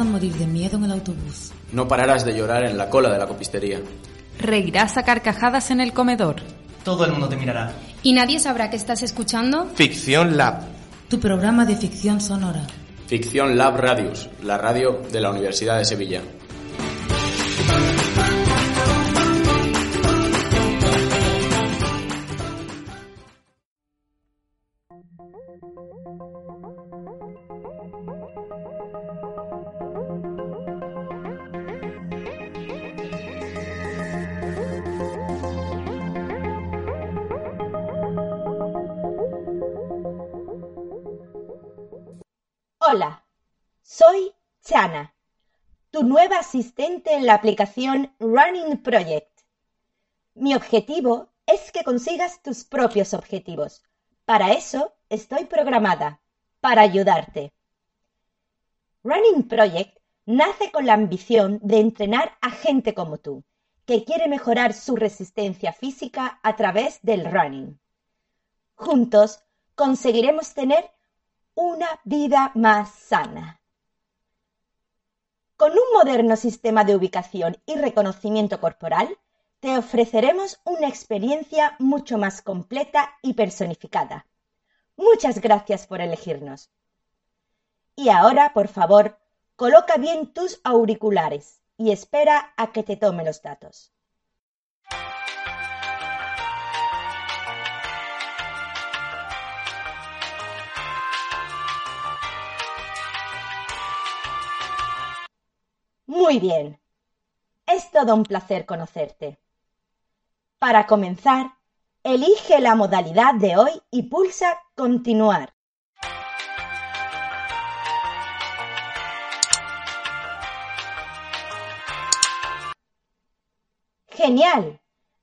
A morir de miedo en el autobús. No pararás de llorar en la cola de la copistería. Reirás a carcajadas en el comedor. Todo el mundo te mirará. ¿Y nadie sabrá que estás escuchando? Ficción Lab. Tu programa de ficción sonora. Ficción Lab Radius, la radio de la Universidad de Sevilla. Hola, soy Chana, tu nueva asistente en la aplicación Running Project. Mi objetivo es que consigas tus propios objetivos. Para eso estoy programada, para ayudarte. Running Project nace con la ambición de entrenar a gente como tú, que quiere mejorar su resistencia física a través del running. Juntos conseguiremos tener una vida más sana. Con un moderno sistema de ubicación y reconocimiento corporal, te ofreceremos una experiencia mucho más completa y personificada. Muchas gracias por elegirnos. Y ahora, por favor, coloca bien tus auriculares y espera a que te tome los datos. Muy bien. Es todo un placer conocerte. Para comenzar, elige la modalidad de hoy y pulsa Continuar. Genial.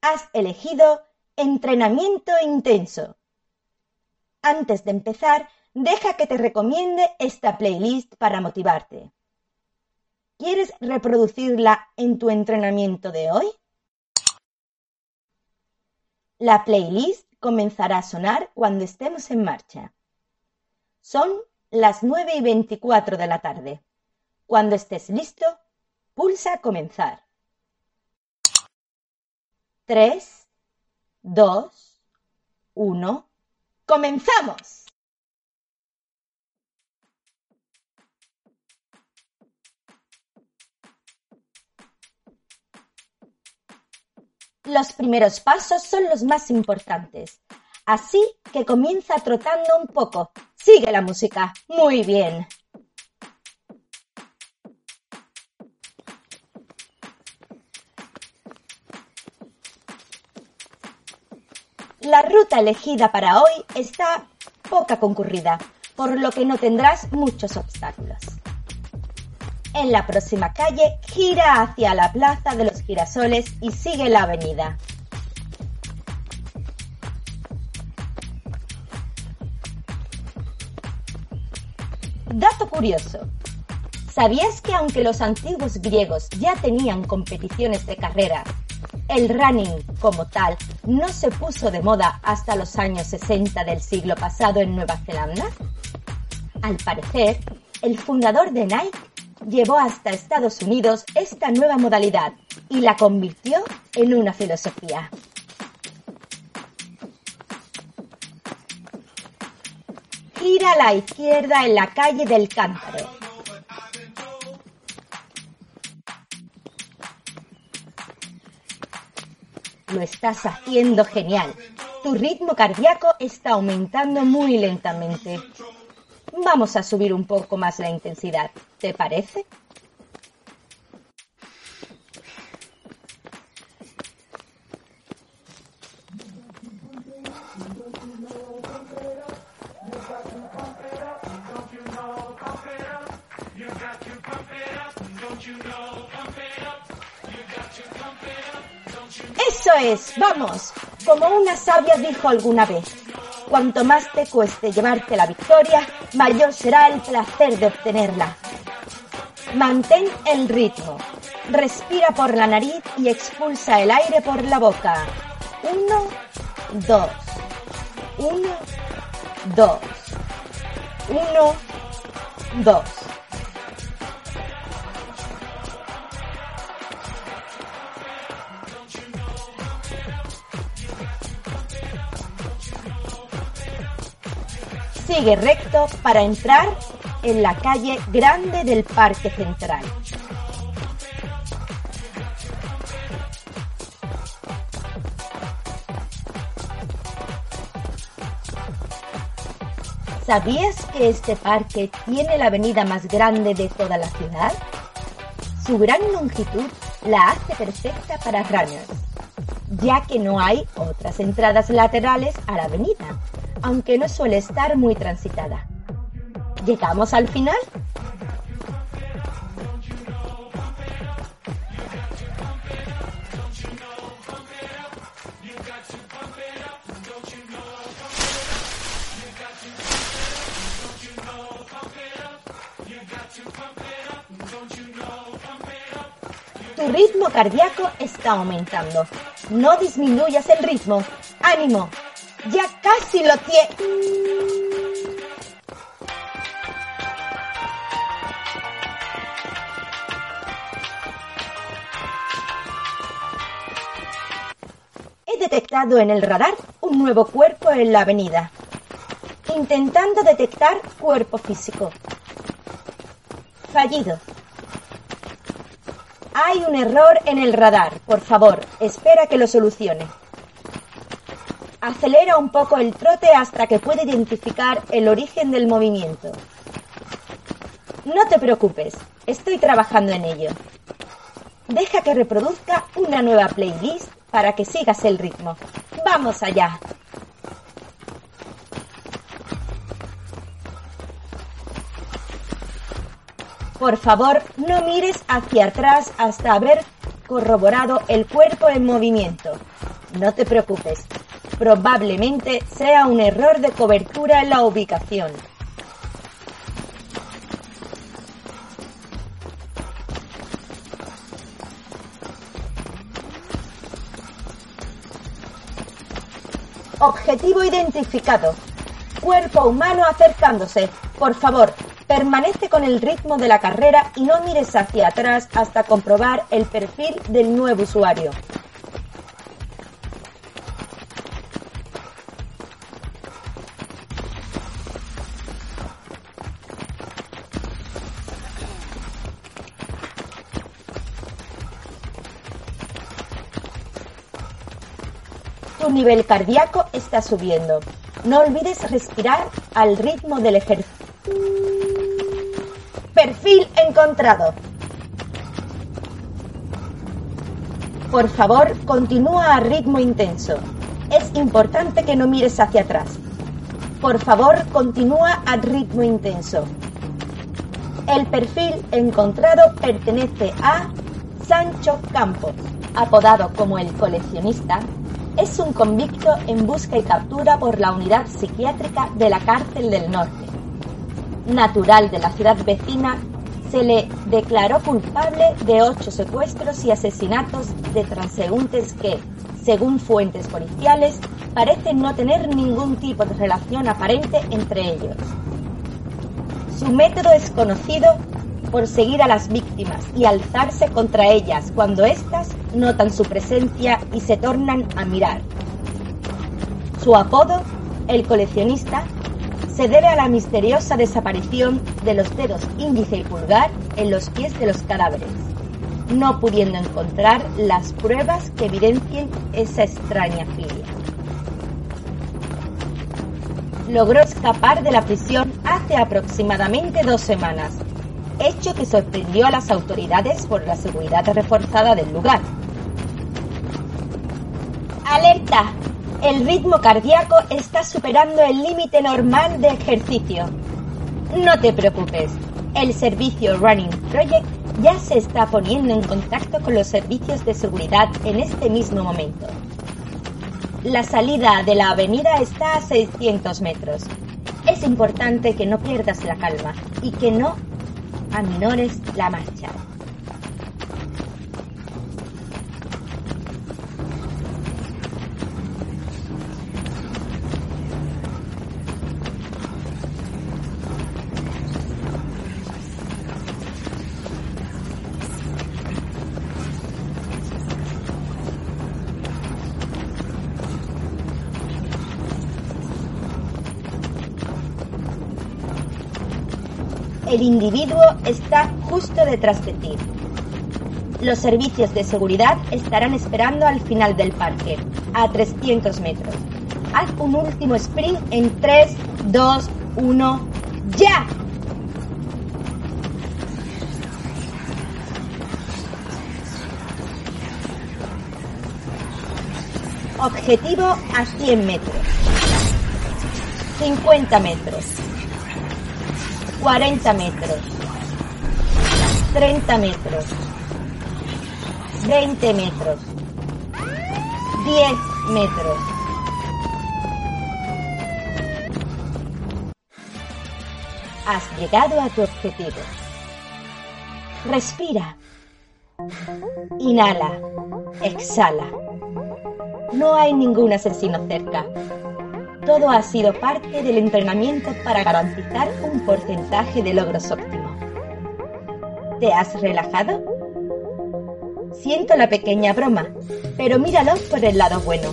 Has elegido entrenamiento intenso. Antes de empezar, deja que te recomiende esta playlist para motivarte. ¿Quieres reproducirla en tu entrenamiento de hoy? La playlist comenzará a sonar cuando estemos en marcha. Son las 9 y 24 de la tarde. Cuando estés listo, pulsa comenzar. 3, 2, 1. ¡Comenzamos! Los primeros pasos son los más importantes. Así que comienza trotando un poco. Sigue la música. Muy bien. La ruta elegida para hoy está poca concurrida, por lo que no tendrás muchos obstáculos. En la próxima calle gira hacia la Plaza de los Girasoles y sigue la avenida. Dato curioso. ¿Sabías que aunque los antiguos griegos ya tenían competiciones de carrera, el running como tal no se puso de moda hasta los años 60 del siglo pasado en Nueva Zelanda? Al parecer, el fundador de Nike llevó hasta Estados Unidos esta nueva modalidad y la convirtió en una filosofía. Gira a la izquierda en la calle del Cántaro. Lo estás haciendo genial. Tu ritmo cardíaco está aumentando muy lentamente. Vamos a subir un poco más la intensidad. ¿Te parece? Eso es, vamos, como una sabia dijo alguna vez, cuanto más te cueste llevarte la victoria, mayor será el placer de obtenerla. Mantén el ritmo. Respira por la nariz y expulsa el aire por la boca. Uno, dos. Uno, dos. Uno, dos. Sigue recto para entrar en la calle grande del Parque Central. ¿Sabías que este parque tiene la avenida más grande de toda la ciudad? Su gran longitud la hace perfecta para runners, ya que no hay otras entradas laterales a la avenida, aunque no suele estar muy transitada. ¿Llegamos al final? Tu ritmo cardíaco está aumentando. No disminuyas el ritmo. ¡Ánimo! Ya casi lo tienes. Detectado en el radar un nuevo cuerpo en la avenida. Intentando detectar cuerpo físico. Fallido. Hay un error en el radar. Por favor, espera que lo solucione. Acelera un poco el trote hasta que pueda identificar el origen del movimiento. No te preocupes, estoy trabajando en ello. Deja que reproduzca una nueva playlist para que sigas el ritmo. ¡Vamos allá! Por favor, no mires hacia atrás hasta haber corroborado el cuerpo en movimiento. No te preocupes, probablemente sea un error de cobertura en la ubicación. Objetivo identificado. Cuerpo humano acercándose. Por favor, permanece con el ritmo de la carrera y no mires hacia atrás hasta comprobar el perfil del nuevo usuario. Nivel cardíaco está subiendo. No olvides respirar al ritmo del ejercicio. Perfil encontrado. Por favor, continúa a ritmo intenso. Es importante que no mires hacia atrás. Por favor, continúa a ritmo intenso. El perfil encontrado pertenece a Sancho Campos, apodado como el coleccionista, es un convicto en busca y captura por la unidad psiquiátrica de la cárcel del norte. Natural de la ciudad vecina, se le declaró culpable de ocho secuestros y asesinatos de transeúntes que, según fuentes policiales, parecen no tener ningún tipo de relación aparente entre ellos. Su método es conocido por seguir a las víctimas y alzarse contra ellas cuando éstas notan su presencia y se tornan a mirar. Su apodo, el coleccionista, se debe a la misteriosa desaparición de los dedos índice y pulgar en los pies de los cadáveres, no pudiendo encontrar las pruebas que evidencien esa extraña filia. Logró escapar de la prisión hace aproximadamente dos semanas, hecho que sorprendió a las autoridades por la seguridad reforzada del lugar. ¡Alerta! El ritmo cardíaco está superando el límite normal de ejercicio. No te preocupes, el servicio Running Project ya se está poniendo en contacto con los servicios de seguridad en este mismo momento. La salida de la avenida está a 600 metros. Es importante que no pierdas la calma y que no aminores la marcha. El individuo está justo detrás de ti. Los servicios de seguridad estarán esperando al final del parque, a 300 metros. Haz un último sprint en 3, 2, 1, ¡ya! Objetivo a 100 metros. 50 metros. 40 metros. 30 metros. 20 metros. 10 metros. Has llegado a tu objetivo. Respira. Inhala. Exhala. No hay ningún asesino cerca. Todo ha sido parte del entrenamiento para garantizar un porcentaje de logros óptimo. ¿Te has relajado? Siento la pequeña broma, pero míralo por el lado bueno.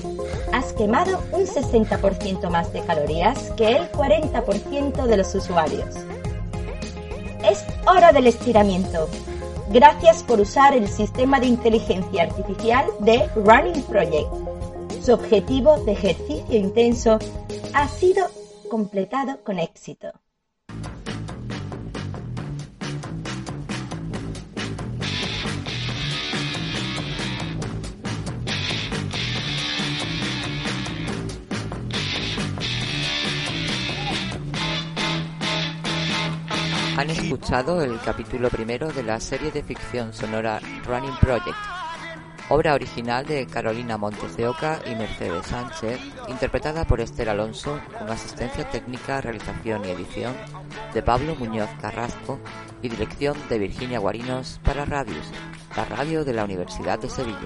Has quemado un 60% más de calorías que el 40% de los usuarios. Es hora del estiramiento. Gracias por usar el sistema de inteligencia artificial de Running Project. Su objetivo de ejercicio intenso ha sido completado con éxito. Han escuchado el capítulo primero de la serie de ficción sonora Running Project, obra original de Carolina Montes de Oca y Mercedes Sánchez, interpretada por Esther Alonso, con asistencia técnica, realización y edición de Pablo Muñoz Carrasco y dirección de Virginia Guarinos para Radius, la radio de la Universidad de Sevilla.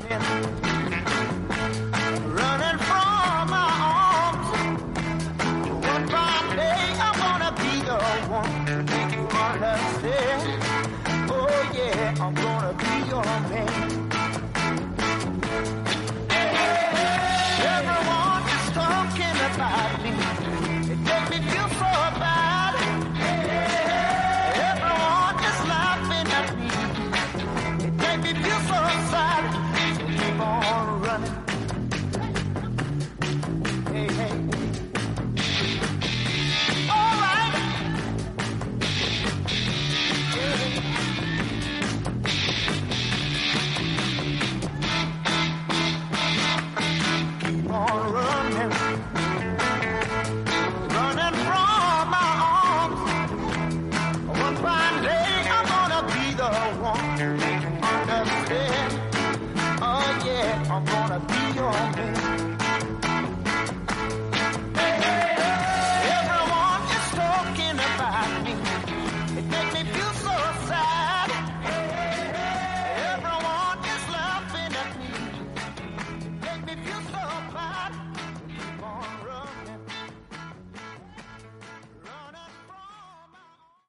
wanna be your man.